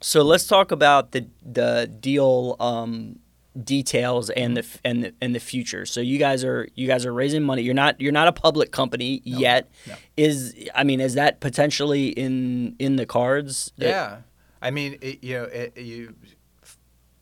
So let's talk about the the deal um, details and the and the, and the future. So you guys are you guys are raising money. You're not you're not a public company yet. no. Is I mean is that potentially in in the cards? Yeah, I mean, it, you know, it, you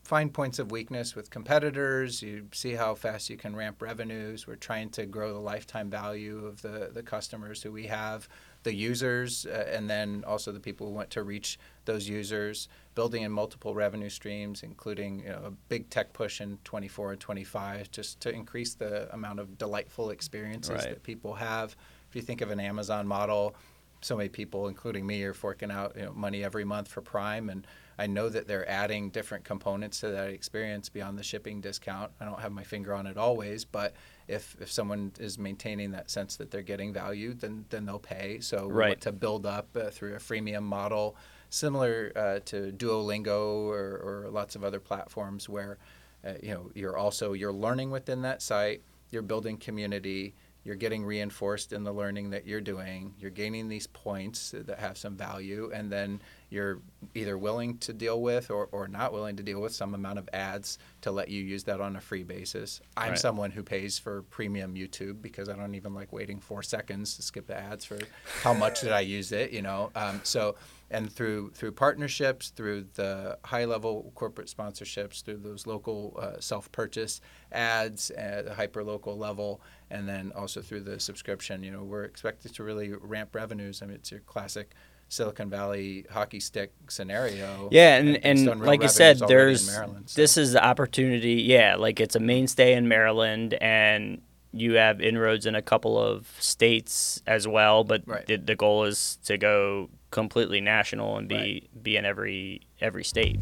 find points of weakness with competitors. You see how fast you can ramp revenues. We're trying to grow the lifetime value of the the customers who we have, the users, uh, and then also the people who want to reach those users. Building in multiple revenue streams, including you know, a big tech push in 24 and 25, just to increase the amount of delightful experiences Right. that people have. If you think of an Amazon model, so many people, including me, are forking out you know, money every month for Prime, and I know that they're adding different components to that experience beyond the shipping discount. I don't have my finger on it always, but if if someone is maintaining that sense that they're getting value, then then they'll pay. So we Right. want to build up uh, through a freemium model, similar uh, to Duolingo or, or lots of other platforms where uh, you know you're also you're learning within that site, you're building community, you're getting reinforced in the learning that you're doing, you're gaining these points that have some value, and then you're either willing to deal with or, or not willing to deal with some amount of ads to let you use that on a free basis. I'm Right. someone who pays for premium YouTube because I don't even like waiting four seconds to skip the ads for how much did I use it, you know. Um, so and through through partnerships, through the high level corporate sponsorships, through those local uh, self purchase ads at the hyper local level, and then also through the subscription, you know, we're expected to really ramp revenues. I mean, it's your classic. Silicon Valley hockey stick scenario. Yeah, and, based and like I said, there's Maryland, so. this is the opportunity. Yeah, like it's a mainstay in Maryland, and you have inroads in a couple of states as well. But Right. the, the goal is to go completely national and be be in every every state.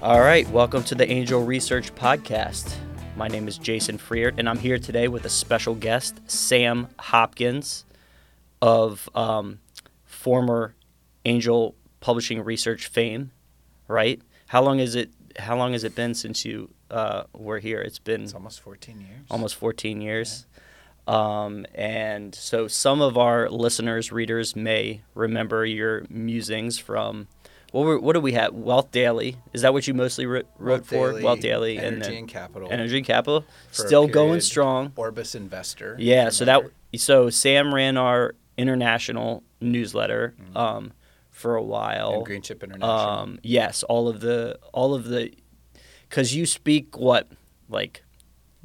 All right, welcome to the Angel Research Podcast. My name is Jason Freert, and I'm here today with a special guest, Sam Hopkins of um, former Angel Publishing Research fame. Right? How long is it? How long has it been since you uh, were here? It's been It's almost 14 years. almost 14 years. Um, and so some of our listeners, readers may remember your musings from what were, what do we have? Wealth Daily. Is that what you mostly wrote, wrote for? Wealth Daily Energy and then and Capital. Energy and Capital. a Still going strong. Orbis Investor. Yeah, so that so Sam ran our international newsletter um, for a while. Mm-hmm. and Green Chip International. Um, yes, all of the all of the because you speak what like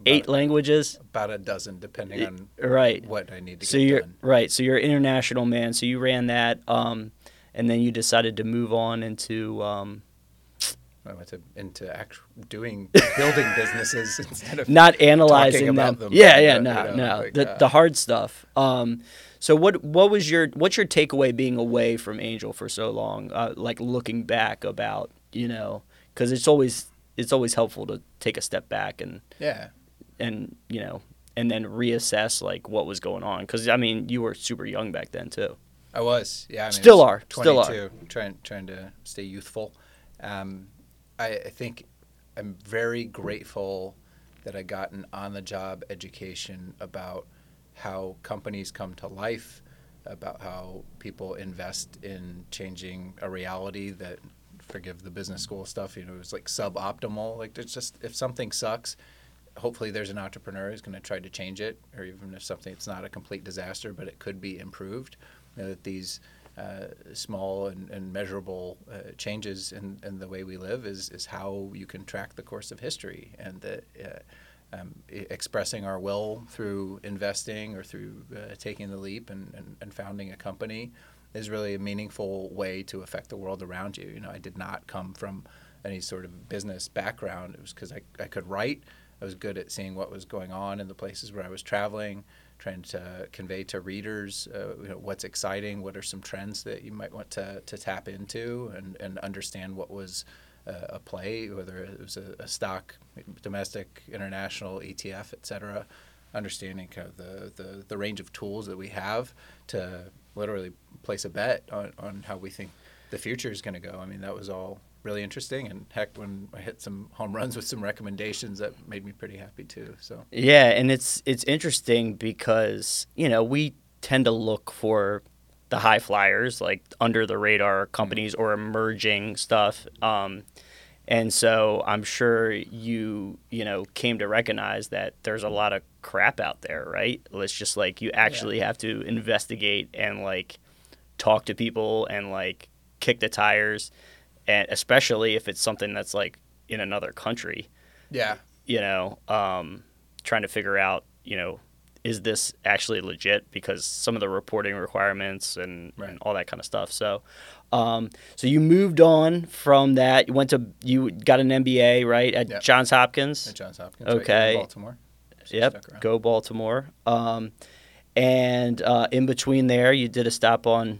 eight About- languages, about a dozen, depending on right? what I need to So get you're done. right. So you're an international man. So you ran that, um, and then you decided to move on into um, I went to, into actual doing building businesses instead of not analyzing them. them, Yeah, yeah, no, you know, no, like, the uh, the hard stuff. Um, so what what was your what's your takeaway being away from Angel for so long? Uh, like looking back about you know because it's always it's always helpful to take a step back and yeah. and you know and then reassess like what was going on because I mean you were super young back then too. I was, yeah. I mean, Still are, still are. Trying, trying to stay youthful. Um, I, I think I'm very grateful that I got an on-the-job education about how companies come to life, about how people invest in changing a reality that, forgive the business school stuff, you know, it was like suboptimal. Like, it's just if something sucks, hopefully there's an entrepreneur who's going to try to change it, or even if something it's not a complete disaster, but it could be improved. You know, that these uh, small and, and measurable uh, changes in, in the way we live is, is how you can track the course of history, and that uh, um, expressing our will through investing or through uh, taking the leap and, and, and founding a company is really a meaningful way to affect the world around you. You know, I did not come from any sort of business background. It was because I, I could write. I was good at seeing what was going on in the places where I was traveling, trying to convey to readers uh, you know, what's exciting, what are some trends that you might want to, to tap into, and, and understand what was uh, a play, whether it was a, a stock, domestic, international, ETF, et cetera. Understanding kind of the, the, the range of tools that we have to literally place a bet on, on how we think the future is going to go. I mean, that was all really interesting. And heck, when I hit some home runs with some recommendations, that made me pretty happy too. So Yeah, and it's it's interesting because you know we tend to look for the high flyers, like under the radar companies or emerging stuff. Um, and so I'm sure you, you know, came to recognize that there's a lot of crap out there, right? It's just like you actually have to investigate and like talk to people and like kick the tires, and especially if it's something that's like in another country, Yeah. you know, um, trying to figure out, you know, is this actually legit? Because some of the reporting requirements and, Right. and all that kind of stuff. So, um, so you moved on from that. You went to you got an MBA right at Yep. Johns Hopkins. At Johns Hopkins. Okay. in Baltimore. So Yep. Go Baltimore. Um, and uh, in between there, you did a stop on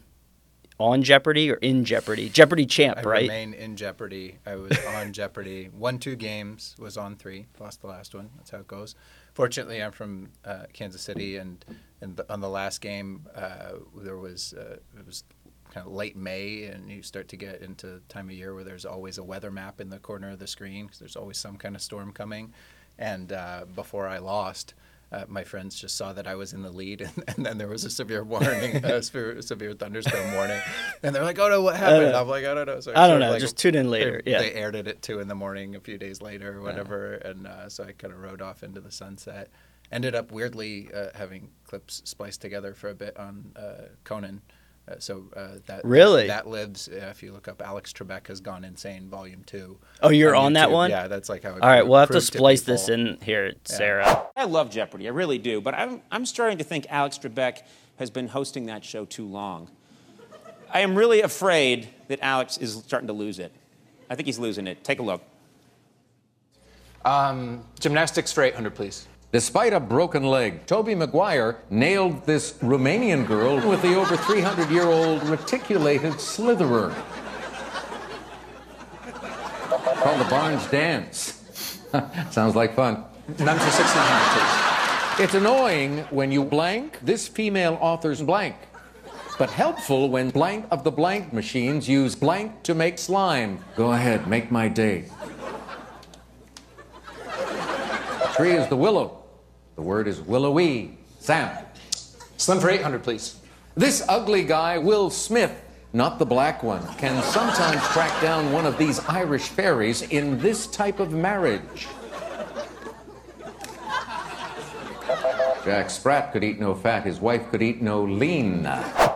on Jeopardy or in Jeopardy. Jeopardy champ, I right? remain in Jeopardy. I was on Jeopardy. Won two games, was on three, lost the last one. That's how it goes. Fortunately, I'm from uh, Kansas City, and and the, on the last game, uh, there was uh, it was kind of late May, and you start to get into time of year where there's always a weather map in the corner of the screen because there's always some kind of storm coming. And uh, before I lost, uh, my friends just saw that I was in the lead, and, and then there was a severe warning, a severe, severe thunderstorm warning, and they're like, "Oh no, what happened?" Uh, I'm like, "I don't know." So I don't know. like- just tune in later. they, Yeah. they aired it at two in the morning a few days later or whatever, and uh, so I kind of rode off into the sunset. Ended up weirdly uh, having clips spliced together for a bit on uh, Conan. Uh, so uh, that Really? that lives. Uh, if you look up, Alex Trebek has gone insane, Volume Two. Oh, you're on that one? Yeah, that's like how. It All right, we'll have to proved splice this in here, Sarah. I love Jeopardy, I really do, but I'm, I'm starting to think Alex Trebek has been hosting that show too long. I am really afraid that Alex is starting to lose it. I think he's losing it. Take a look. Um, gymnastics for 800, please. Despite a broken leg, Tobey Maguire nailed this Romanian girl with the over 300 year old reticulated slitherer. Called the Barnes Dance. Sounds like fun. None for 1600, It's annoying when you blank this female author's blank, but helpful when blank of the blank machines use blank to make slime. Go ahead, make my day. Tree is the willow. The word is willowy. Sam. Slim for 800, please. This ugly guy, Will Smith, not the black one, can sometimes track down one of these Irish fairies in this type of marriage. Jack Sprat could eat no fat, his wife could eat no lean.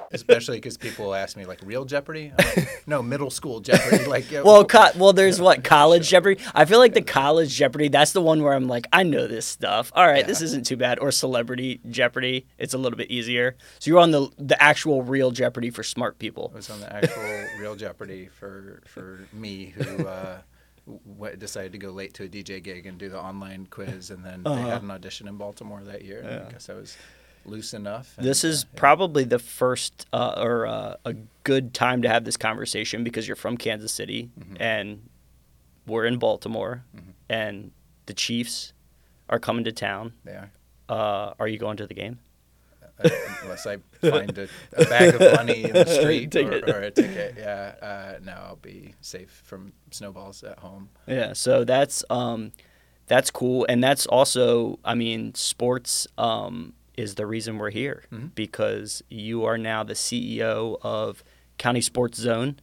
Especially because people ask me like, "Real Jeopardy?" Like, no, middle school Jeopardy. Like, yeah, Well, co- well, there's what college Jeopardy. I feel like the college Jeopardy. That's the one where I'm like, I know this stuff. All right, this isn't too bad. Or celebrity Jeopardy. It's a little bit easier. So you're on the the actual real Jeopardy for smart people. I was on the actual real Jeopardy for for me who uh, w- decided to go late to a DJ gig and do the online quiz, and then they Uh-huh. had an audition in Baltimore that year. And I guess I was loose enough. and, This is uh, yeah. probably the first uh, or uh, a good time to have this conversation because you're from Kansas City Mm-hmm. and we're in Baltimore, and the Chiefs are coming to town. they are. Uh, are you going to the game? Uh, unless I find a, a bag of money in the street or, or a ticket. Yeah, uh, no, I'll be safe from snowballs at home. Yeah, so that's um, that's cool, and that's also, I mean, sports um, is the reason we're here Mm-hmm. because you are now the CEO of County Sports Zone.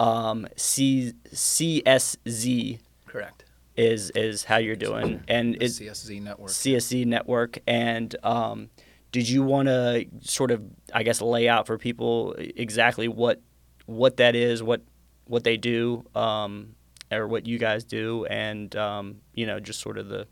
Um, C- CSZ Correct. is is how you're doing, and The it's CSZ network. CSZ network. And um, did you want to sort of, I guess, lay out for people exactly what what that is, what what they do, um, or what you guys do, and um, you know, just sort of the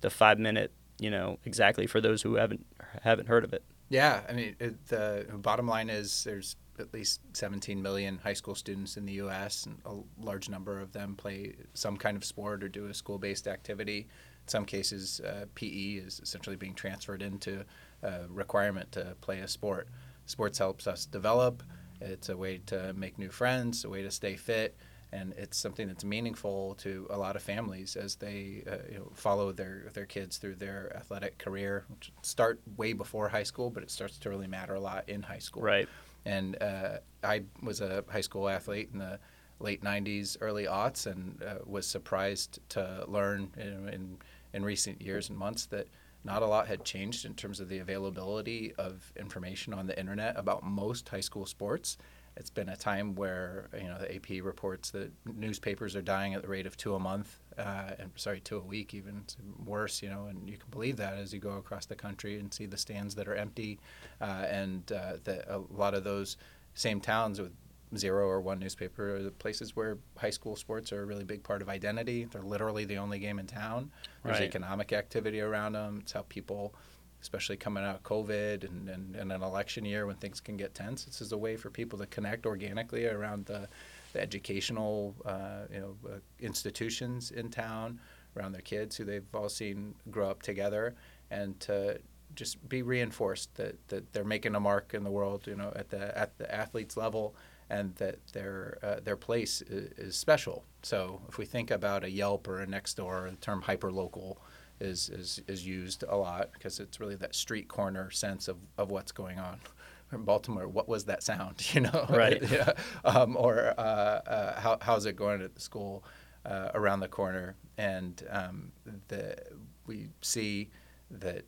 the five minute, you know, exactly for those who haven't haven't heard of it. Yeah, I mean, it, the bottom line is there's at least 17 million high school students in the U.S., and a large number of them play some kind of sport or do a school-based activity. In some cases, uh, PE is essentially being transferred into a requirement to play a sport. Sports helps us develop. It's a way to make new friends, a way to stay fit, and it's something that's meaningful to a lot of families as they uh, you know, follow their their kids through their athletic career, which start way before high school, but it starts to really matter a lot in high school. Right. And uh, I was a high school athlete in the late '90s, early aughts, and uh, was surprised to learn in, in in recent years and months that not a lot had changed in terms of the availability of information on the internet about most high school sports. It's been a time where you know the AP reports that newspapers are dying at the rate of two a month, uh, and sorry, two a week, even worse. You know, and you can believe that as you go across the country and see the stands that are empty, uh, and uh, that a lot of those same towns with zero or one newspaper are the places where high school sports are a really big part of identity. They're literally the only game in town. There's Right. economic activity around them. It's how people, especially coming out of COVID and, and, and an election year when things can get tense, this is a way for people to connect organically around the, the educational uh, you know, uh, institutions in town, around their kids who they've all seen grow up together, and to just be reinforced that, that they're making a mark in the world, you know, at the at the athletes level, and that their uh, their place is, is special. So if we think about a Yelp or a Nextdoor, the term hyperlocal is is is used a lot because it's really that street corner sense of, of what's going on. In Baltimore, what was that sound? You know, Right. yeah. um, or uh, uh, how how's it going at the school uh, around the corner? And um, the we see that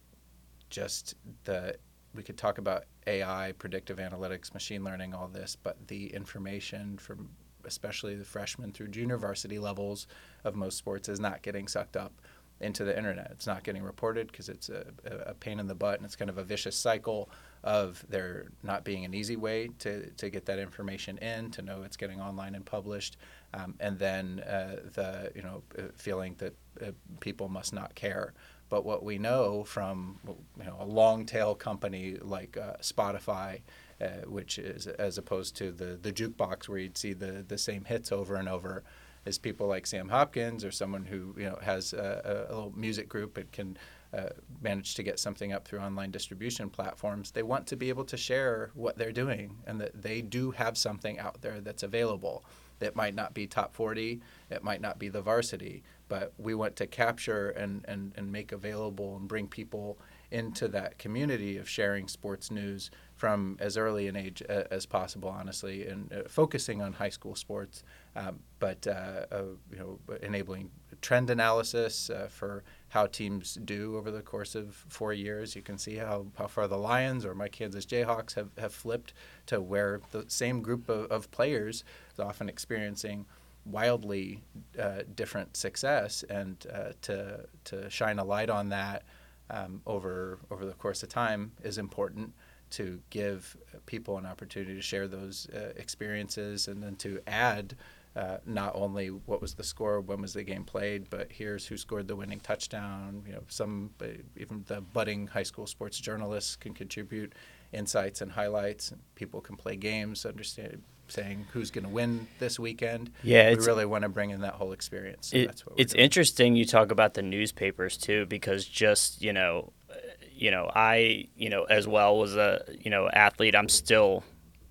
just the we could talk about AI, predictive analytics, machine learning, all this, but the information from especially the freshman through junior varsity levels of most sports is not getting sucked up into the internet. It's not getting reported because it's a, a pain in the butt and it's kind of a vicious cycle of there not being an easy way to, to get that information in, to know it's getting online and published, um, and then uh, the you know uh, feeling that uh, people must not care. But what we know from you know a long tail company like uh, Spotify, uh, which is as opposed to the the jukebox where you'd see the the same hits over and over, is people like Sam Hopkins or someone who you know has a, a little music group and can uh, manage to get something up through online distribution platforms. They want to be able to share what they're doing and that they do have something out there that's available. That might not be top 40, it might not be the varsity, but we want to capture and, and, and make available and bring people into that community of sharing sports news from as early an age as possible, honestly, and uh, focusing on high school sports, um, but uh, uh, you know, enabling trend analysis uh, for how teams do over the course of four years. You can see how, how far the Lions or my Kansas Jayhawks have, have flipped to where the same group of, of players is often experiencing wildly uh, different success, and uh, to to shine a light on that um, over over the course of time is important to give people an opportunity to share those uh, experiences, and then to add. Uh, not only what was the score, when was the game played, but here's who scored the winning touchdown. You know, some uh, even the budding high school sports journalists can contribute insights and highlights. And people can play games, understand saying who's going to win this weekend. Yeah, we really want to bring in that whole experience. So It- that's what we're it's doing. interesting you talk about the newspapers too because just you know uh, you know i you know as well was a you know athlete i'm still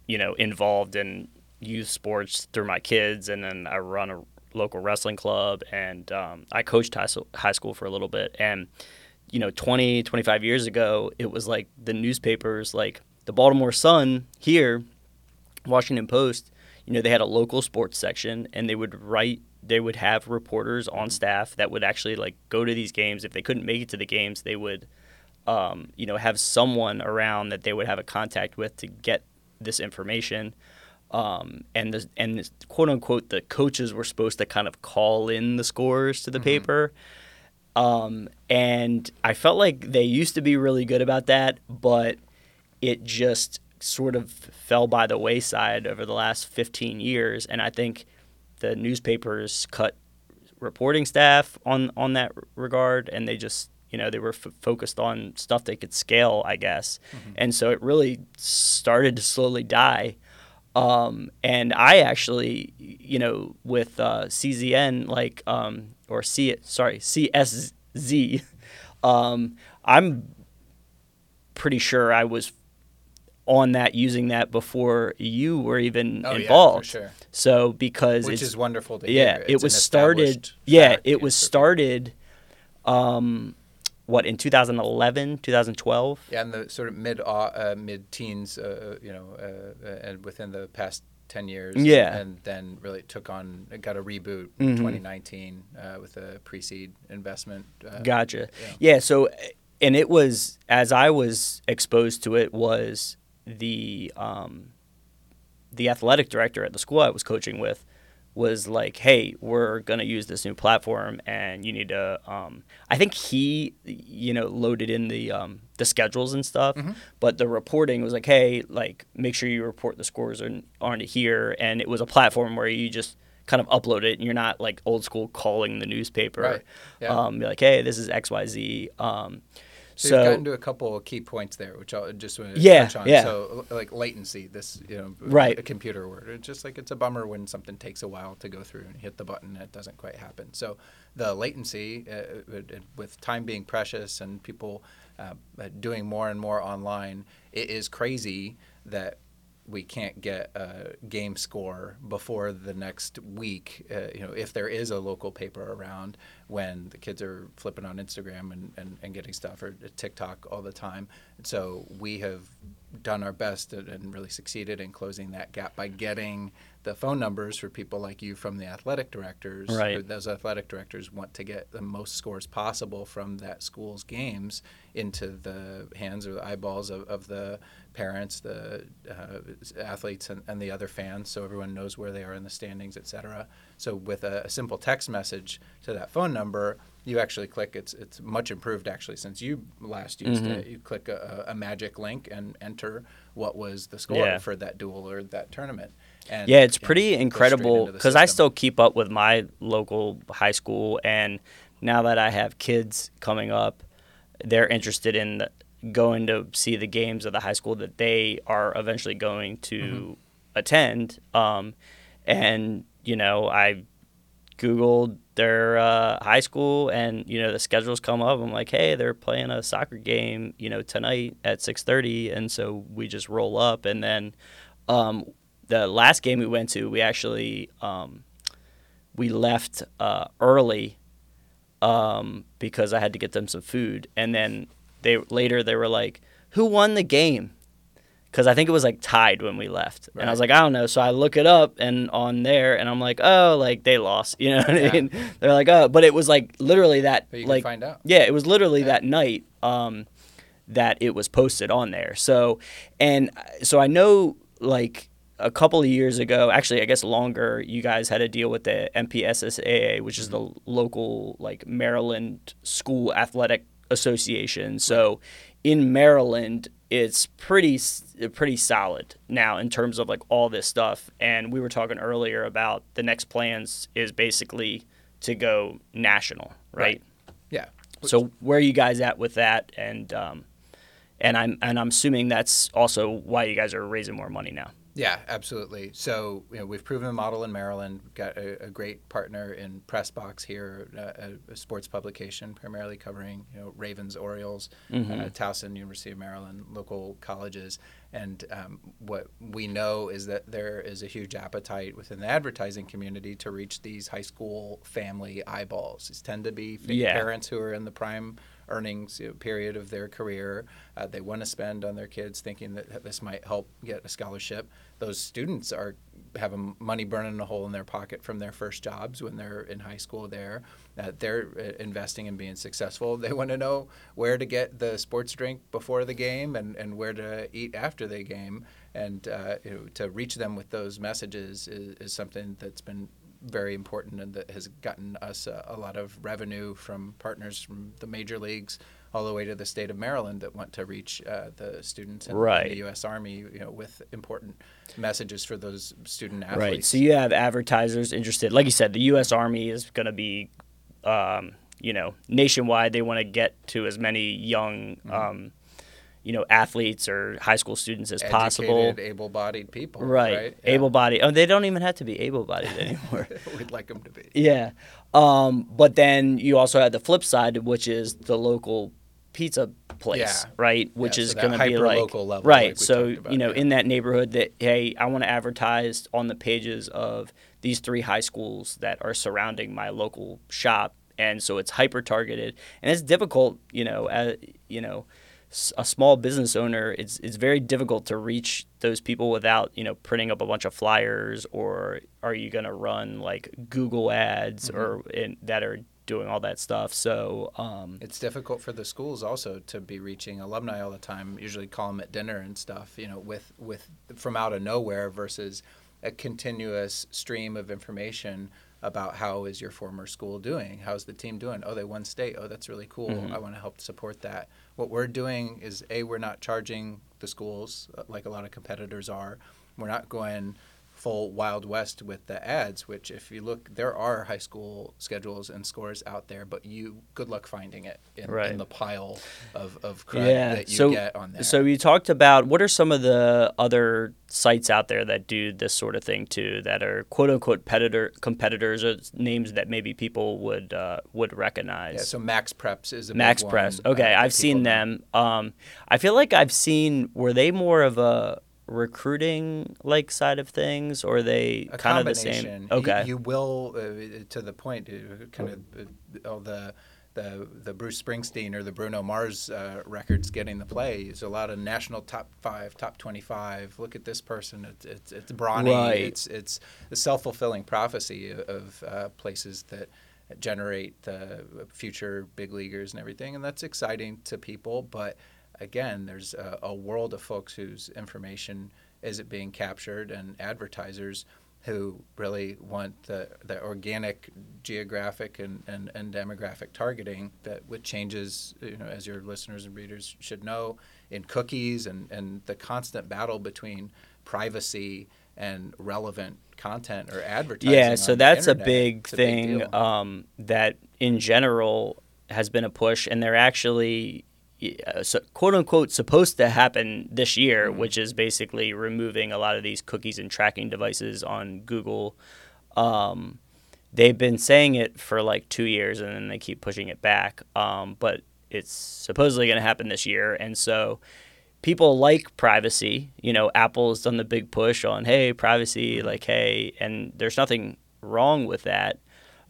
you know involved in youth sports through my kids and then i run a local wrestling club and um, i coached high, so- high school for a little bit and you know 20 25 years ago it was like the newspapers like the baltimore sun here Washington Post, you know, they had a local sports section and they would write they would have reporters on staff that would actually like go to these games. If they couldn't make it to the games, they would um, you know, have someone around that they would have a contact with to get this information. Um, and the and this, quote unquote the coaches were supposed to kind of call in the scores to the paper. Um, and I felt like they used to be really good about that, but it just sort of fell by the wayside over the last 15 years. And I think the newspapers cut reporting staff on on that regard, and they just you know they were f- focused on stuff they could scale, I guess. And so it really started to slowly die. Um, and I actually, you know, with uh, CZN, like, um, or C, sorry, CSZ, um, I'm pretty sure I was on that using that before you were even Oh, yeah, for involved. sure. So because Which it's, is wonderful to yeah, hear. it was started. Yeah, it was started. Um, what in 2011, 2012? Yeah, in the sort of mid uh, mid teens, uh, you know, uh, uh, and within the past ten years. Yeah. and then really took on, it got a reboot Mhm. in 2019 uh, with a pre-seed investment. Uh, Gotcha. yeah. Yeah. So, and it was as I was exposed to it was the um, the athletic director at the school I was coaching with was like, "Hey, we're gonna use this new platform, and you need to." Um, I think he, you know, loaded in the um, the schedules and stuff, but the reporting was like, "Hey, like, make sure you report the scores on on here," and it was a platform where you just kind of upload it, and you're not like old school calling the newspaper. Right. Yeah. Um, be like, "Hey, this is X Y Z." So, so you've gotten to a couple of key points there, which I'll just want to Yeah, touch on. yeah. So, like latency, this you know, Right. a computer word. It's just like it's a bummer when something takes a while to go through and hit the button and it doesn't quite happen. So, the latency, uh, with- with time being precious and people uh, uh, doing more and more online, it is crazy that we can't get a game score before the next week. Uh, you know, if there is a local paper around, when the kids are flipping on Instagram and, and, and getting stuff or TikTok all the time. So we have done our best and- and really succeeded in closing that gap by getting the phone numbers for people like you from the athletic directors. Right. Those athletic directors want to get the most scores possible from that school's games into the hands or the eyeballs of, of the parents, the uh, athletes, and, and the other fans, so everyone knows where they are in the standings, et cetera. So with a, a simple text message to that phone number, you actually click. It's it's much improved actually since you last used Mm-hmm. it. You click a, a magic link and enter what was the score Yeah. for that duel or that tournament. And Yeah, it's you know, pretty incredible because I still keep up with my local high school, and now that I have kids coming up, they're interested in the, going to see the games of the high school that they are eventually going to Mm-hmm. attend. Um, and you know, I googled their uh, high school, and you know, the schedules come up. I'm like, hey, they're playing a soccer game, you know, tonight at 6:30, and so we just roll up, and then. Um, the last game we went to, we actually um, we left uh, early um, because I had to get them some food, and then they later they were like, "Who won the game?" Because I think it was like tied when we left, and I was like, "I don't know." So I look it up and on there, and I'm like, "Oh, like they lost," you know what I mean? They're like, "Oh," but it was like literally that, But you can like find out. yeah, it was literally that night um, that it was posted on there. So, and uh, so I know like a couple of years ago, actually, I guess longer, you guys had a deal with the MPSSAA, which is the Mm-hmm. local like Maryland School Athletic Association. So, in Maryland, it's pretty pretty solid now in terms of like all this stuff. And we were talking earlier about the next plans is basically to go national, right? Yeah. So where are you guys at with that? And um, and I'm and I'm assuming that's also why you guys are raising more money now. Yeah, absolutely. So you know, we've proven a model in Maryland. We've got a, a great partner in Pressbox here, uh, a, a sports publication primarily covering you know Ravens, Orioles, uh, Towson, University of Maryland, local colleges. And um, what we know is that there is a huge appetite within the advertising community to reach these high school family eyeballs. These tend to be Yeah. parents who are in the prime earnings period of their career. Uh, they want to spend on their kids, thinking that this might help get a scholarship. Those students are have money burning a hole in their pocket from their first jobs when they're in high school. There, uh, they're investing in being successful. They want to know where to get the sports drink before the game and, and where to eat after the game. And uh, you know, to reach them with those messages is, is something that's been very important and that has gotten us a, a lot of revenue from partners from the major leagues all the way to the state of Maryland that want to reach uh, the students in, in Right. the U.S. Army, you know, with important messages for those student athletes. Right. So you have advertisers interested. Like you said, the U.S. Army is going to be, um, you know, nationwide. They want to get to as many young, Mm-hmm. um, you know, athletes or high school students as possible. Educated, able-bodied people, Right. right? Yeah. Able-bodied. Oh, they don't even have to be able-bodied anymore. We'd like them to be. Yeah. Um, but then you also have the flip side, which is the local pizza place, Yeah. right? Which Yeah, is so that going to be like level, right. like so about, you know, in that neighborhood, that hey, I want to advertise on the pages of these three high schools that are surrounding my local shop, and so it's hyper targeted, and it's difficult, you know, as, you know. A small business owner, it's it's very difficult to reach those people without you know printing up a bunch of flyers, or are you going to run like Google ads or in, that are doing all that stuff. So um, It's difficult for the schools also to be reaching alumni all the time. Usually call them at dinner and stuff, you know, with with from out of nowhere versus a continuous stream of information about how is your former school doing? How's the team doing? Oh, they won state. Oh, that's really cool. I want to help support that. What we're doing is a we're not charging the schools uh, like a lot of competitors are. We're not going full wild west with the ads which if you look there are high school schedules and scores out there but you good luck finding it in, Right. in the pile of, of crud that you so get on there so you talked about what are some of the other sites out there that do this sort of thing too that are quote unquote competitor competitors or names that maybe people would uh, would recognize. yeah, so MaxPreps is a Max one, Press. uh, Okay, I've seen them. Um, I feel like I've seen. Were they more of a recruiting like side of things, or are they a kind of the same? You- Okay. You, will, uh, to the point, uh, kind of uh, all the, the the Bruce Springsteen or the Bruno Mars uh, records getting the play. There's a lot of national top five, top twenty-five. Look at this person. It's it's, it's Bronny. Right. It's it's the self-fulfilling prophecy of uh, places that generate the future big leaguers and everything, and that's exciting to people. But again, there's a, a world of folks whose information isn't being captured, and advertisers who really want the, the organic geographic and, and, and demographic targeting that with changes, you know, as your listeners and readers should know, in cookies and, and the constant battle between privacy and relevant content or advertising. Yeah, so that's a big it's a thing deal. um, that in general has been a push, and they're actually uh, so, quote unquote supposed to happen this year, Mm-hmm. which is basically removing a lot of these cookies and tracking devices on Google. Um, they've been saying it for like two years, and then they keep pushing it back. Um, but it's supposedly going to happen this year, and so people like privacy. You know, Apple's done the big push on hey privacy, like hey, and there's nothing wrong with that.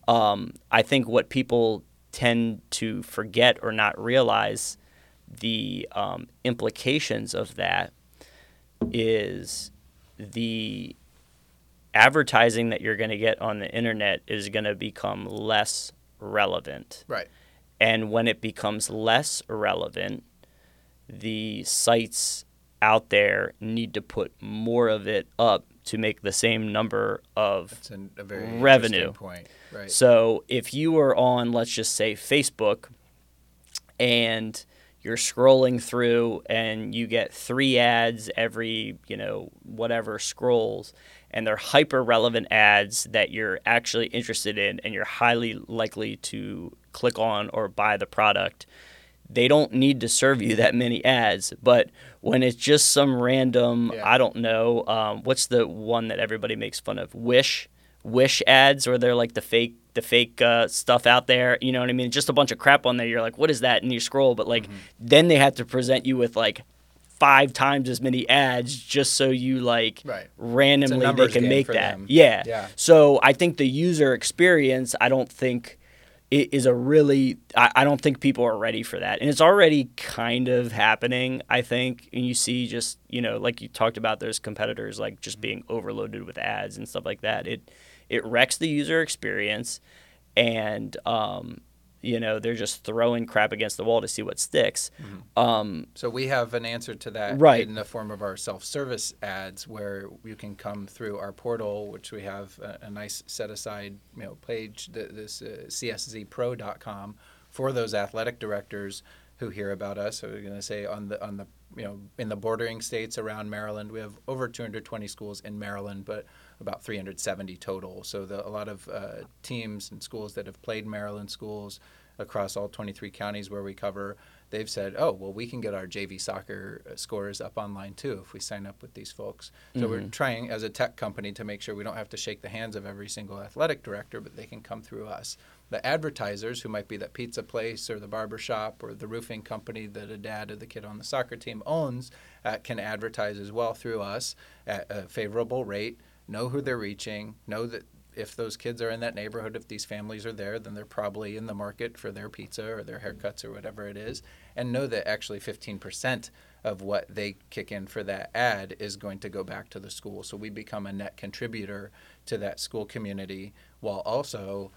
Um, I think what people tend to forget or not realize the um, implications of that is the advertising that you're going to get on the internet is going to become less relevant. right. And when it becomes less relevant, the sites out there need to put more of it up to make the same number of an, a very Revenue. point. Right. so if you were on, let's just say, Facebook, and you're scrolling through and you get three ads every, you know, whatever scrolls, and they're hyper relevant ads that you're actually interested in and you're highly likely to click on or buy the product. They don't need to serve you that many ads, but when it's just some random, Yeah. I don't know, um, what's the one that everybody makes fun of? Wish, Wish ads, or they're like the fake, the fake uh, stuff out there. You know what I mean? Just a bunch of crap on there. You're like, what is that? And you scroll, but like, Mm-hmm. then they have to present you with like five times as many ads just so you like Right. randomly they can make that. them. Yeah. Yeah. So I think the user experience, I don't think it is a really I, I don't think people are ready for that and it's already kind of happening i think and you see just you know like you talked about those competitors like just being overloaded with ads and stuff like that it it wrecks the user experience and um you know they're just throwing crap against the wall to see what sticks um So we have an answer to that Right. in the form of our self-service ads, where you can come through our portal, which we have a, a nice set-aside you know page, th- this uh, cszpro.com, for those athletic directors who hear about us. So we're going to say on the on the you know in the bordering states around Maryland, we have over 220 schools in Maryland, but about 370 total. So the, a lot of uh, teams and schools that have played Maryland schools across all 23 counties where we cover, they've said, oh, well, we can get our JV soccer uh, scores up online too if we sign up with these folks. So we're trying as a tech company to make sure we don't have to shake the hands of every single athletic director, but they can come through us. The advertisers, who might be that pizza place or the barber shop or the roofing company that a dad of the kid on the soccer team owns, uh, can advertise as well through us at a favorable rate. Know who they're reaching. Know that if those kids are in that neighborhood, if these families are there, then they're probably in the market for their pizza or their haircuts or whatever it is. And know that actually 15% of what they kick in for that ad is going to go back to the school. So we become a net contributor to that school community while also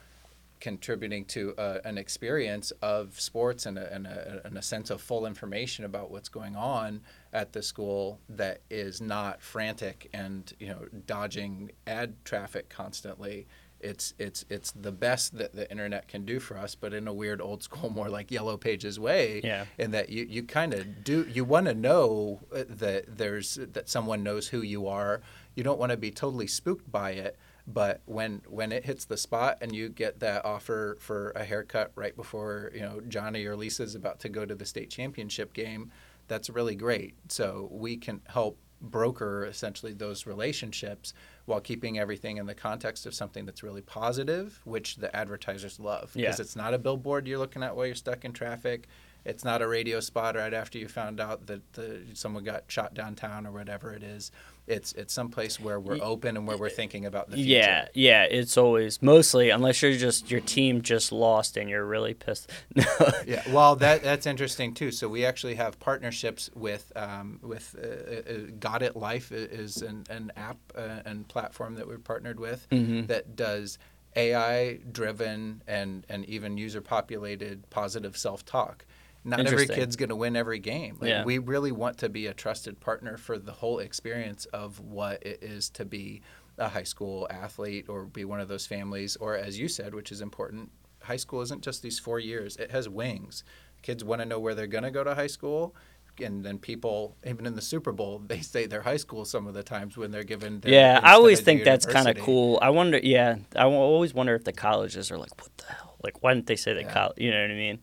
contributing to uh, an experience of sports and a, and, a, and a sense of full information about what's going on at the school that is not frantic and you know dodging ad traffic constantly it's it's it's the best that the internet can do for us, but in a weird old school, more like yellow pages way. Yeah. In that you, you kind of do you want to know uh, that there's that someone knows who you are. You don't want to be totally spooked by it. But when when it hits the spot and you get that offer for a haircut right before you know Johnny or Lisa's about to go to the state championship game, that's really great. So we can help broker essentially those relationships while keeping everything in the context of something that's really positive, which the advertisers love. Because Yeah. it's not a billboard you're looking at while you're stuck in traffic. It's not a radio spot right after you found out that the, someone got shot downtown or whatever it is. It's it's someplace where we're open and where we're thinking about the future. Yeah, yeah, it's always mostly unless you're just your team just lost and you're really pissed. Yeah, well, that that's interesting too. So we actually have partnerships with um, with uh, uh, Got It Life is an, an app uh, and platform that we're partnered with that does AI driven and and even user populated positive self talk. Not every kid's going to win every game. Like, Yeah. We really want to be a trusted partner for the whole experience of what it is to be a high school athlete or be one of those families, or as you said, which is important, high school isn't just these four years, it has wings. Kids want to know where they're going to go to high school. And then people, even in the Super Bowl, they say their high school some of the times when they're given. Their, yeah, I always think that's kind of cool. I wonder, yeah, I always wonder if the colleges are like, what the hell? Like, why didn't they say the Yeah. college? You know what I mean?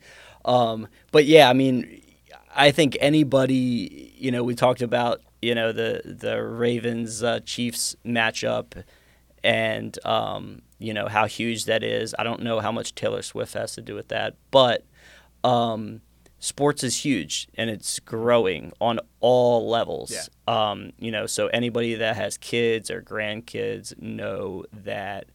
Um, but yeah, I mean, I think anybody, you know, we talked about, you know, the the Ravens uh, Chiefs matchup, and um, you know how huge that is. I don't know how much Taylor Swift has to do with that, but um, sports is huge and it's growing on all levels. Yeah. Um, you know, so anybody that has kids or grandkids know that,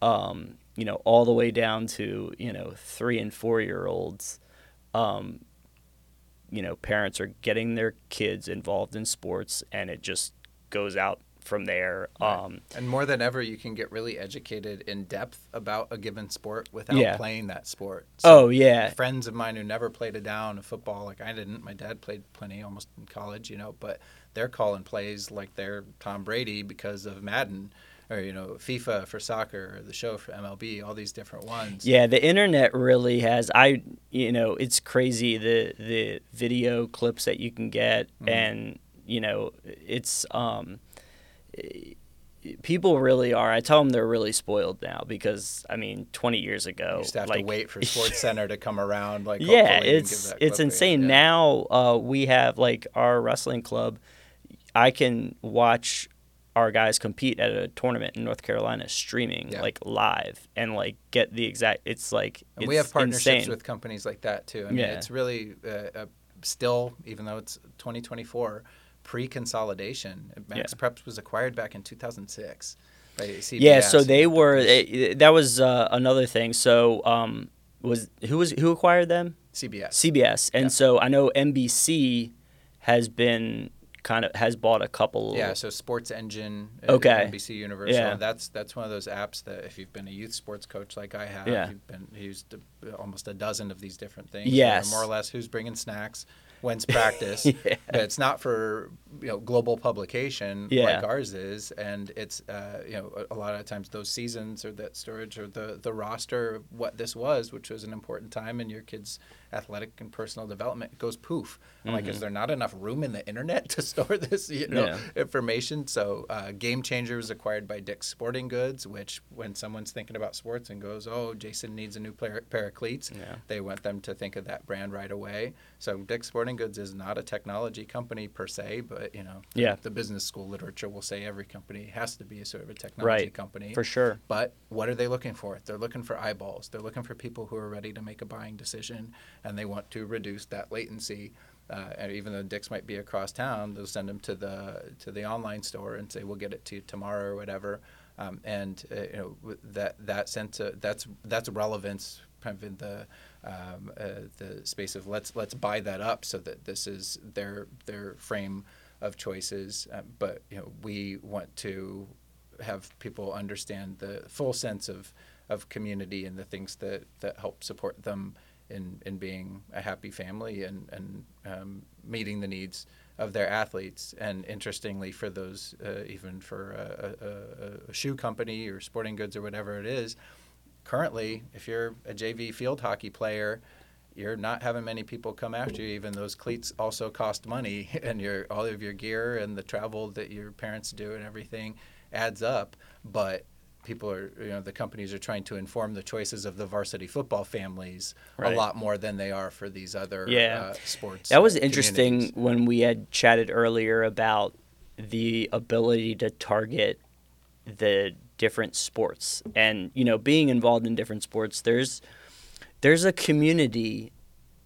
um, you know, all the way down to you know three and four year olds, um, you know, parents are getting their kids involved in sports, and it just goes out from there. Um, And more than ever, you can get really educated in depth about a given sport without Yeah. playing that sport. Oh, yeah. Friends of mine who never played a down of football, like I didn't. My dad played plenty, almost in college, you know. But they're calling plays like they're Tom Brady because of Madden, or you know, FIFA for soccer, or the show for MLB, all these different ones. Yeah, the internet really has. I, you know, it's crazy the the video clips that you can get, Mm-hmm. and you know, it's um, people really are. I tell them they're really spoiled now because I mean, 20 years ago, You to have like, to wait for SportsCenter to come around. Like, yeah, hopefully you can it's it's insane. Now uh, we have like our wrestling club. I can watch our guys compete at a tournament in North Carolina streaming Yeah. like live and like get the exact. It's like And it's we have partnerships insane. with companies like that too. I mean, Yeah. it's really uh, uh, still, even though it's 2024, pre-consolidation. Max Yeah. Preps was acquired back in 2006 by CBS. Yeah, so they were. it eh, that was uh, another thing. So um, was who was who acquired them? CBS. CBS, and Yeah. so I know NBC has been kind of has bought a couple. Yeah, so SportsEngine, uh, Okay. NBC Universal. Yeah. That's that's one of those apps that if you've been a youth sports coach like I have, Yeah. you've been used uh, almost a dozen of these different things. Yes. more or less who's bringing snacks, when's practice. Yeah. But it's not for you know global publication Yeah. like ours is, and it's uh, you know a, a lot of times those seasons or that storage or the the roster what this was, which was an important time in your kids' athletic and personal development, goes poof. I'm like, is there not enough room in the internet to store this? You know, Mm-hmm. Yeah. information. So, uh, GameChanger was acquired by Dick's Sporting Goods, which when someone's thinking about sports and goes, "Oh, Jason needs a new pair, pair of cleats," Yeah. they want them to think of that brand right away. So, Dick's Sporting Goods is not a technology company per se, but you know, Yeah. the business school literature will say every company has to be a sort of a technology Right, company for sure. But what are they looking for? They're looking for eyeballs. They're looking for people who are ready to make a buying decision, and they want to reduce that latency. Uh, and even though Dick's might be across town, they'll send them to the to the online store and say we'll get it to you tomorrow or whatever. Um, and uh, you know that that sense of, that's that's relevance kind of in the um, uh, the space of let's let's buy that up so that this is their their frame of choices. Um, but you know we want to have people understand the full sense of of community and the things that, that help support them in, in being a happy family and, and um, meeting the needs of their athletes. And interestingly, for those, uh, even for a, a, a, shoe company or sporting goods or whatever it is, currently, if you're a JV field hockey player, you're not having many people come after you. Even those cleats also cost money, and your all of your gear and the travel that your parents do and everything adds up. But people are, you know, the companies are trying to inform the choices of the varsity football families Right. a lot more than they are for these other Yeah. uh, sports. That was uh, interesting when we had chatted earlier about the ability to target the different sports and you know being involved in different sports there's there's a community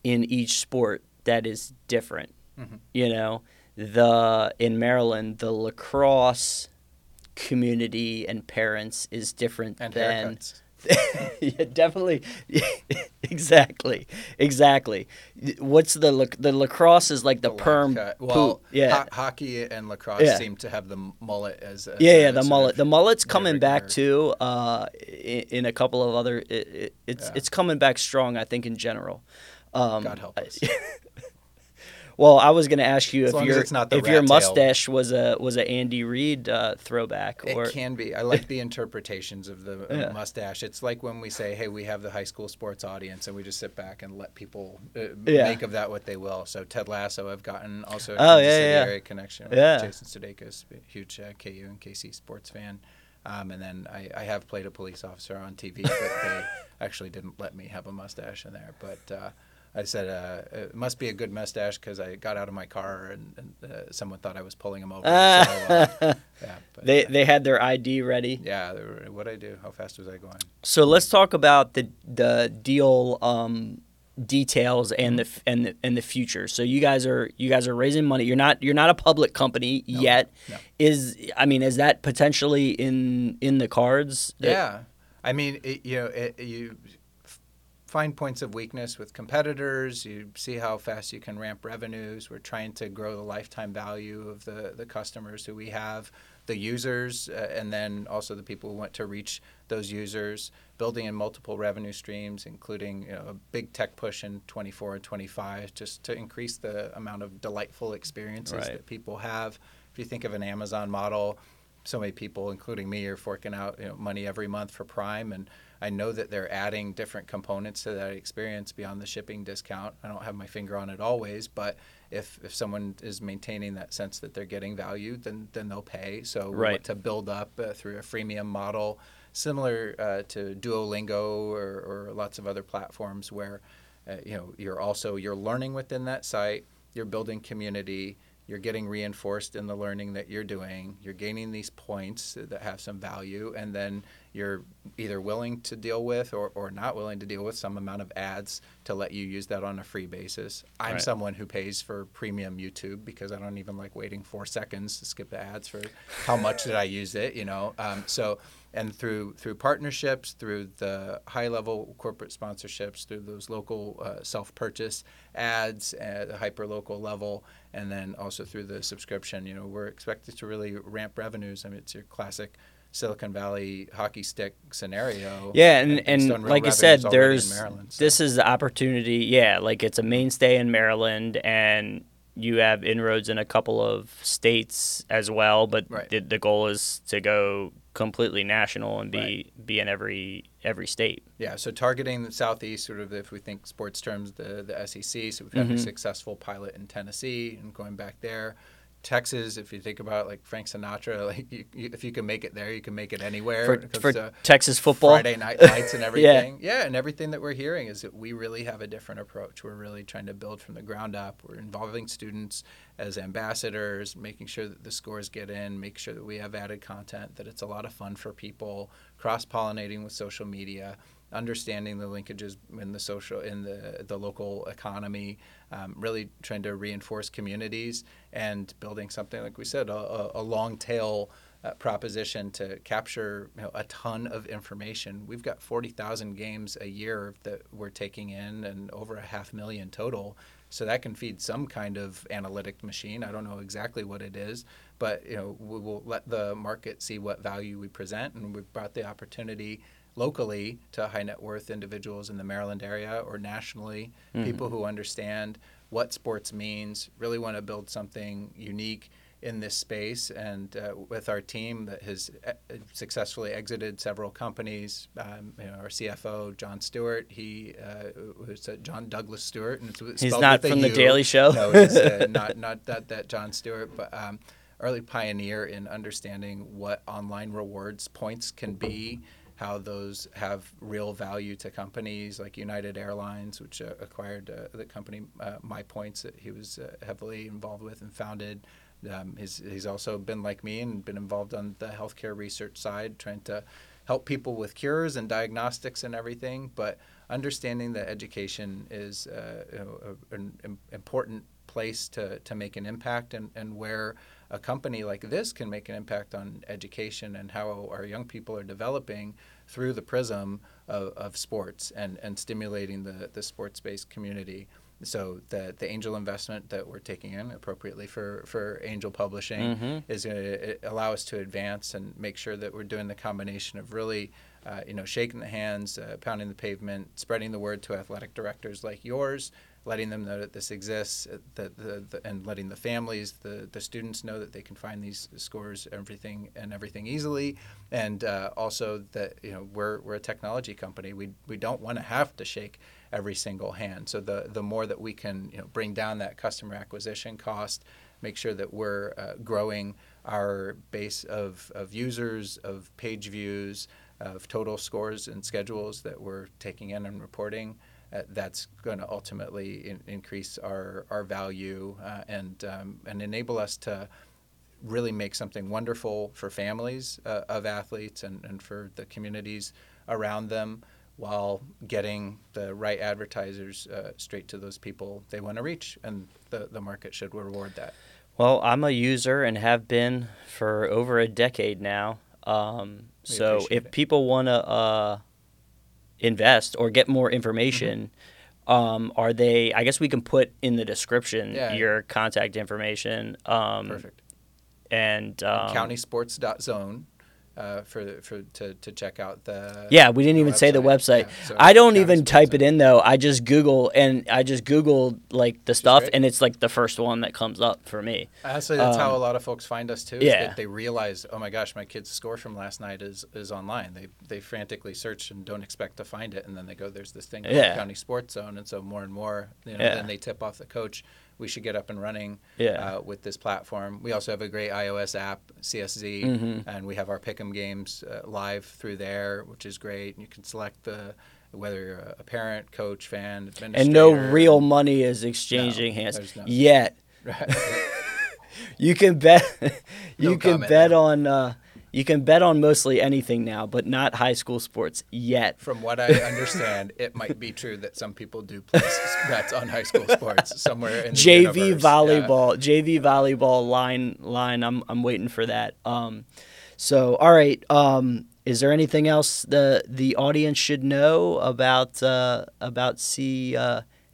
in each sport that is different Mm-hmm. you know the in Maryland the lacrosse community and parents is different And than yeah, definitely. exactly, exactly. What's the the lacrosse is like the, The perm cut. poop. Well, yeah, ho- hockey and lacrosse Yeah. seem to have the mullet as a, yeah, as yeah. The mullet, the mullet's coming back too. Uh, in, in a couple of other, it, it, it's Yeah. it's coming back strong. I think in general. Um, God help us. Well, I was going to ask you As if your it's not the if your rat tail. mustache was a was a Andy Reid uh, throwback or It can be. I like the interpretations of the Yeah. mustache. It's like when we say, "Hey, we have the high school sports audience," and we just sit back and let people uh, Yeah. make of that what they will. So Ted Lasso, I've gotten also a Oh, Kansas yeah, area connection. With Yeah. Jason Sudeikis, a huge uh, KU and KC sports fan. Um, and then I, I have played a police officer on TV, but they actually didn't let me have a mustache in there. But uh, I said uh, it must be a good mustache because I got out of my car and, and uh, someone thought I was pulling him over. so, uh, yeah, but, they they had their ID ready. yeah, what'd I do? How fast was I going? So let's talk about the the deal um, details and the and the and the future. So you guys are you guys are raising money. You're not you're not a public company yet. no. Is I mean is that potentially in in the cards? Yeah, I mean, it, you know, it, you find points of weakness with competitors. You see how fast you can ramp revenues. We're trying to grow the lifetime value of the the customers who we have, the users, uh, and then also the people who want to reach those users. Building in multiple revenue streams, including you know, a big tech push in 24 and 25, just to increase the amount of delightful experiences Right. that people have. If you think of an Amazon model, so many people, including me, are forking out you know, money every month for Prime, and I know that they're adding different components to that experience beyond the shipping discount. I don't have my finger on it always, but if if someone is maintaining that sense that they're getting value, then then they'll pay. So we Right. want to build up uh, through a freemium model, similar uh, to Duolingo or, or lots of other platforms where uh, you know you're also you're learning within that site, you're building community, you're getting reinforced in the learning that you're doing, you're gaining these points that have some value, and then you're either willing to deal with or, or not willing to deal with some amount of ads to let you use that on a free basis. I'm Right. someone who pays for premium YouTube because I don't even like waiting four seconds to skip the ads for how much did I use it, you know. Um, so and through through partnerships, through the high level corporate sponsorships, through those local uh, self purchase ads at a hyper local level, and then also through the subscription, you know, we're expected to really ramp revenues. I mean, it's your classic. Silicon Valley hockey stick scenario. Yeah, and, based and like I said, there's Maryland, so. this is the opportunity. Yeah, like it's a mainstay in Maryland, and you have inroads in a couple of states as well. But Right. the, the goal is to go completely national and be Right. be in every every state. Yeah, so targeting the southeast, sort of if we think sports terms, the the SEC. So we've had Mm-hmm. a successful pilot in Tennessee and going back there. Texas, if you think about like Frank Sinatra, like you, you, if you can make it there, you can make it anywhere. For, when it comes for to Texas football, Friday night lights and Yeah. everything. yeah. and everything that we're hearing is that we really have a different approach. We're really trying to build from the ground up. We're involving students as ambassadors, making sure that the scores get in, make sure that we have added content, that it's a lot of fun for people, cross pollinating with social media, understanding the linkages in the social in the the local economy, um, really trying to reinforce communities and building something like we said, a, a, long tail uh, proposition to capture you know, a ton of information. We've got 40,000 games a year that we're taking in and over a half million total. So that can feed some kind of analytic machine. I don't know exactly what it is, but you know we will let the market see what value we present, and we've brought the opportunity locally to high net worth individuals in the Maryland area or nationally, mm-hmm. people who understand what sports means, really want to build something unique in this space. And uh, with our team that has uh, successfully exited several companies, um, you know, our CFO John Stewart, he uh, was uh, John Douglas Stewart, and it's He's not from the U. Daily Show? No, he's uh, not not that that John Stewart, but. Um, Early pioneer in understanding what online rewards points can be, how those have real value to companies like United Airlines, which uh, acquired uh, the company uh, MyPoints that he was uh, heavily involved with and founded. Um, he's, he's also been like me and been involved on the healthcare research side, trying to help people with cures and diagnostics and everything. But understanding that education is uh, know, a- an important place to, to make an impact and, and where a company like this can make an impact on education and how our young people are developing through the prism of, of sports and, and stimulating the, the sports based community. So the, the angel investment that we're taking in appropriately for, for angel publishing is going to allow us to advance and make sure that we're doing the combination of really uh, you know, shaking the hands, uh, pounding the pavement, spreading the word to athletic directors like yours, letting them know that this exists, uh, that the, the, and letting the families, the, the students know that they can find these scores, everything and everything easily, and uh, also that you know we're, we're a technology company. We, we don't want to have to shake every single hand. So the the more that we can you know bring down that customer acquisition cost, make sure that we're uh, growing our base of, of users, of page views, of total scores and schedules that we're taking in and reporting. Uh, that's going to ultimately in, increase our, our value uh, and, um, and enable us to really make something wonderful for families uh, of athletes and, and for the communities around them while getting the right advertisers uh, straight to those people they want to reach. And the, the market should reward that. Well, I'm a user and have been for over a decade now. Um, so if it. people want to uh, invest or get more information, um, are they? I guess we can put in the description Yeah. your contact information. Um, Perfect. And um, countysports.zone uh, for for to, to check out the Yeah, we didn't even say the website. Yeah, so I don't even type it in though. I just Google and I just Googled like the stuff, and it's like the first one that comes up for me. Honestly, that's how Um, a lot of folks find us too. yeah. they realize, oh my gosh, my kid's score from last night is, is online. They they frantically search and don't expect to find it, and then they go, "There's this thing called Yeah. County Sports Zone," and so more and more, you know, Yeah. then they tip off the coach. We should get up and running Yeah. uh, with this platform. We also have a great iOS app, CSZ, Mm-hmm. and we have our Pick'em games uh, live through there, which is great. And You can select the whether you're a parent, coach, fan, And no real money is exchanging No, hands no- yet. You can bet. you No can comment bet on. Uh, you can bet on mostly anything now, but not high school sports yet. From what I understand, it might be true that some people do place bets on high school sports somewhere in the JV universe. volleyball, JV volleyball line line. I'm I'm waiting for that. Um, so all right. Um, is there anything else the the audience should know about uh, about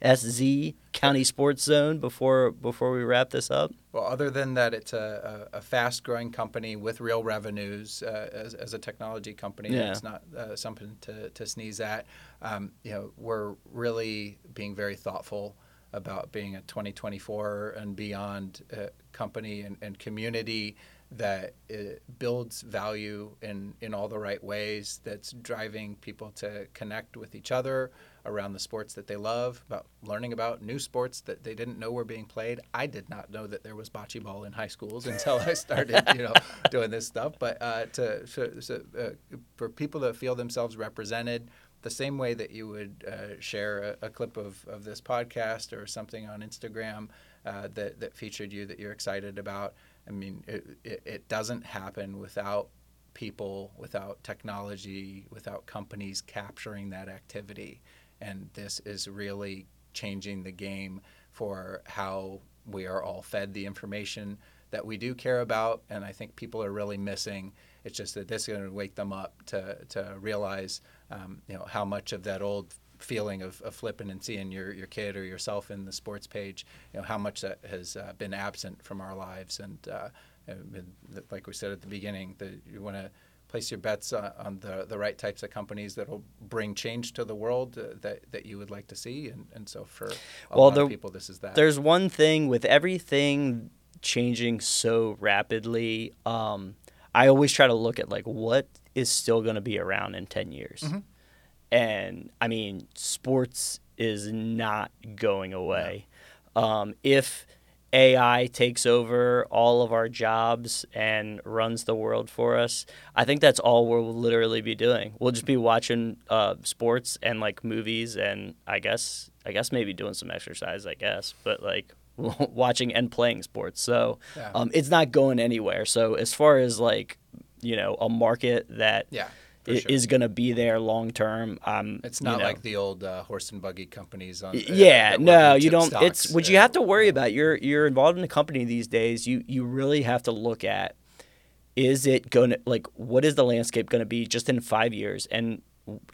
CSZ County Sports Zone before before we wrap this up? Well, other than that, it's a, a, a fast-growing company with real revenues uh, as, as a technology company. Yeah. It's not uh, something to, to sneeze at. Um, you know, we're really being very thoughtful about being a 2024 and beyond uh, company and, and community that uh, builds value in, in all the right ways, that's driving people to connect with each other around the sports that they love, about learning about new sports that they didn't know were being played. I did not know that there was bocce ball in high schools until I started, you know, doing this stuff. But uh, to, to, to uh, for people to feel themselves represented, the same way that you would uh, share a, a clip of, of this podcast or something on Instagram uh, that, that featured you that you're excited about. I mean, it, it, it doesn't happen without people, without technology, without companies capturing that activity. And this is really changing the game for how we are all fed the information that we do care about. And I think people are really missing. It's just that this is going to wake them up to, to realize, um, you know, how much of that old feeling of, of flipping and seeing your, your kid or yourself in the sports page, you know, how much that has uh, been absent from our lives. And, uh, like we said at the beginning, that you want to place your bets on the, the right types of companies that will bring change to the world uh, that, that you would like to see. And, and so for a Well, lot the- of people, this is that. There's one thing with everything changing so rapidly. Um, I always try to look at like what is still going to be around in ten years, Mm-hmm. and I mean, sports is not going away. Um, if AI takes over all of our jobs and runs the world for us, I think that's all we'll literally be doing. We'll just be watching uh, sports and like movies, and I guess I guess maybe doing some exercise. I guess, but like watching and playing sports. So Yeah. um, it's not going anywhere. So as far as like you know a market that Yeah, sure. is going to be there long term, um, It's you not know, like the old uh, horse and buggy companies. On, uh, yeah, were no, you don't. stocks. It's what you Uh, have to worry about. You're you're involved in a company these days. You you really have to look at is it going to like what is the landscape going to be just in five years, and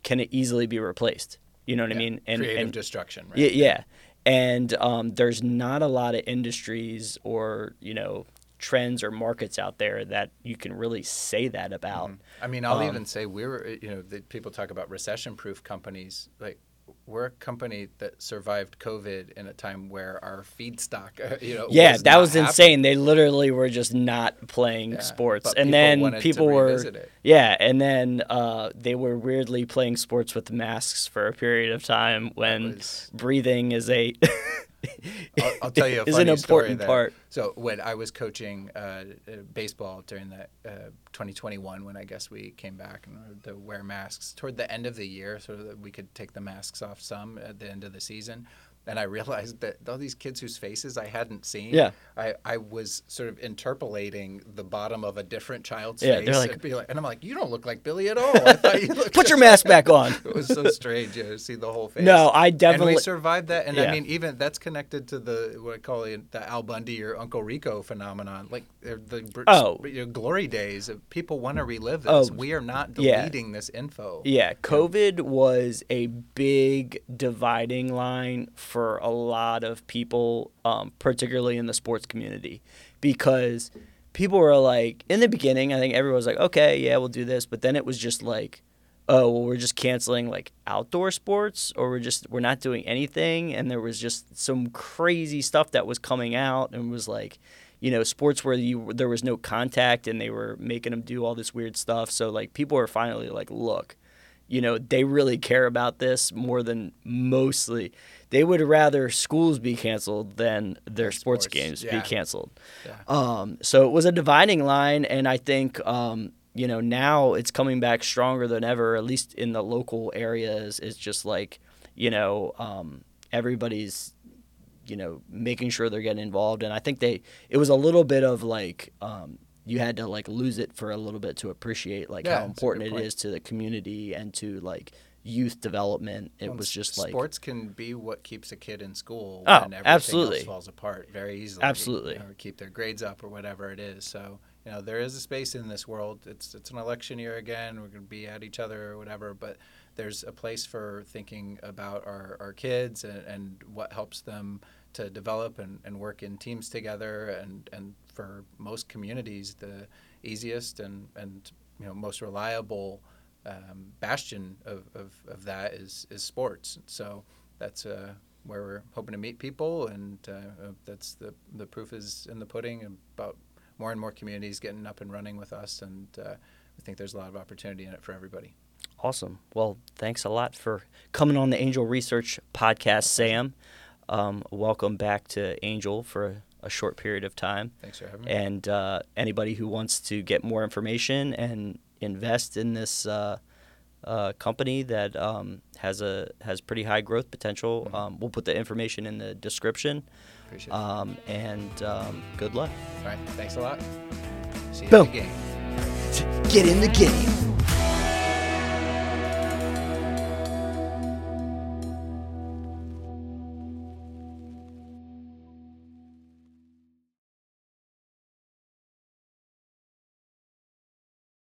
can it easily be replaced? You know what I mean? And creative and destruction. Right? yeah, yeah. And um, there's not a lot of industries or you know trends or markets out there that you can really say that about. I mean, I'll Um, even say we're, you know, the, people talk about recession-proof companies. Like, we're a company that survived COVID in a time where our feedstock, you know, Yeah, was that was happening. insane. They literally were just not playing Yeah, sports, and people then people were yeah, and then uh, they were weirdly playing sports with masks for a period of time when was- breathing is a I'll, I'll tell you a is an story important part. So when I was coaching uh, uh, baseball during that uh, 2021, when I guess we came back and had to wear masks toward the end of the year, so that we could take the masks off some at the end of the season. And I realized that all these kids whose faces I hadn't seen, Yeah. I, I was sort of interpolating the bottom of a different child's Yeah, face. they're like- and, be like, and I'm like, you don't look like Billy at all. I thought you looked put your mask back on. it was so strange you know, to see the whole face. No, I And definitely- we survived that, and Yeah. I mean, even that's connected to the what I call it, the Al Bundy or Uncle Rico phenomenon. Like the Oh. you know, glory days. People want to relive oh, this. Oh, we are not yeah. deleting this info. Yeah, COVID was a big dividing line for a lot of people, um, particularly in the sports community, because people were like, in the beginning, I think everyone was like, okay, yeah, we'll do this, but then it was just like, oh, well, we're just canceling like outdoor sports, or we're just we're not doing anything, and there was just some crazy stuff that was coming out, and was like. You know, sports where you there was no contact and they were making them do all this weird stuff. So like people were finally like, look, you know they really care about this more than mostly they would rather schools be canceled than their sports, sports, games yeah. be canceled Yeah. um, so it was a dividing line and i think um, you know now it's coming back stronger than ever at least in the local areas it's just like you know um, everybody's you know making sure they're getting involved and i think they it was a little bit of like um, you had to like lose it for a little bit to appreciate like Yeah, how important it point. is to the community and to like youth development it Well, was just like sports can be what keeps a kid in school Oh, when everything absolutely. else falls apart very easily. Absolutely. or keep their grades up or whatever it is. So you know there is a space in this world. It's it's an election year again. We're going to be at each other or whatever, but there's a place for thinking about our, our kids and, and what helps them to develop and, and work in teams together and, and for most communities the easiest and, and you know most reliable um, bastion of, of, of that is, is sports. So that's uh, where we're hoping to meet people, and uh, uh, that's the the proof is in the pudding about more and more communities getting up and running with us, and uh, I think there's a lot of opportunity in it for everybody. Awesome. Well, thanks a lot for coming on the Angel Research podcast, Sam. Um, welcome back to Angel for a, a short period of time. Thanks for having me. And uh, anybody who wants to get more information and invest in this uh, uh, company that um, has a has pretty high growth potential, Mm-hmm. um, we'll put the information in the description. Appreciate it. Um, and um, good luck. All right, thanks a lot. See you Boom. at the game. Get in the game.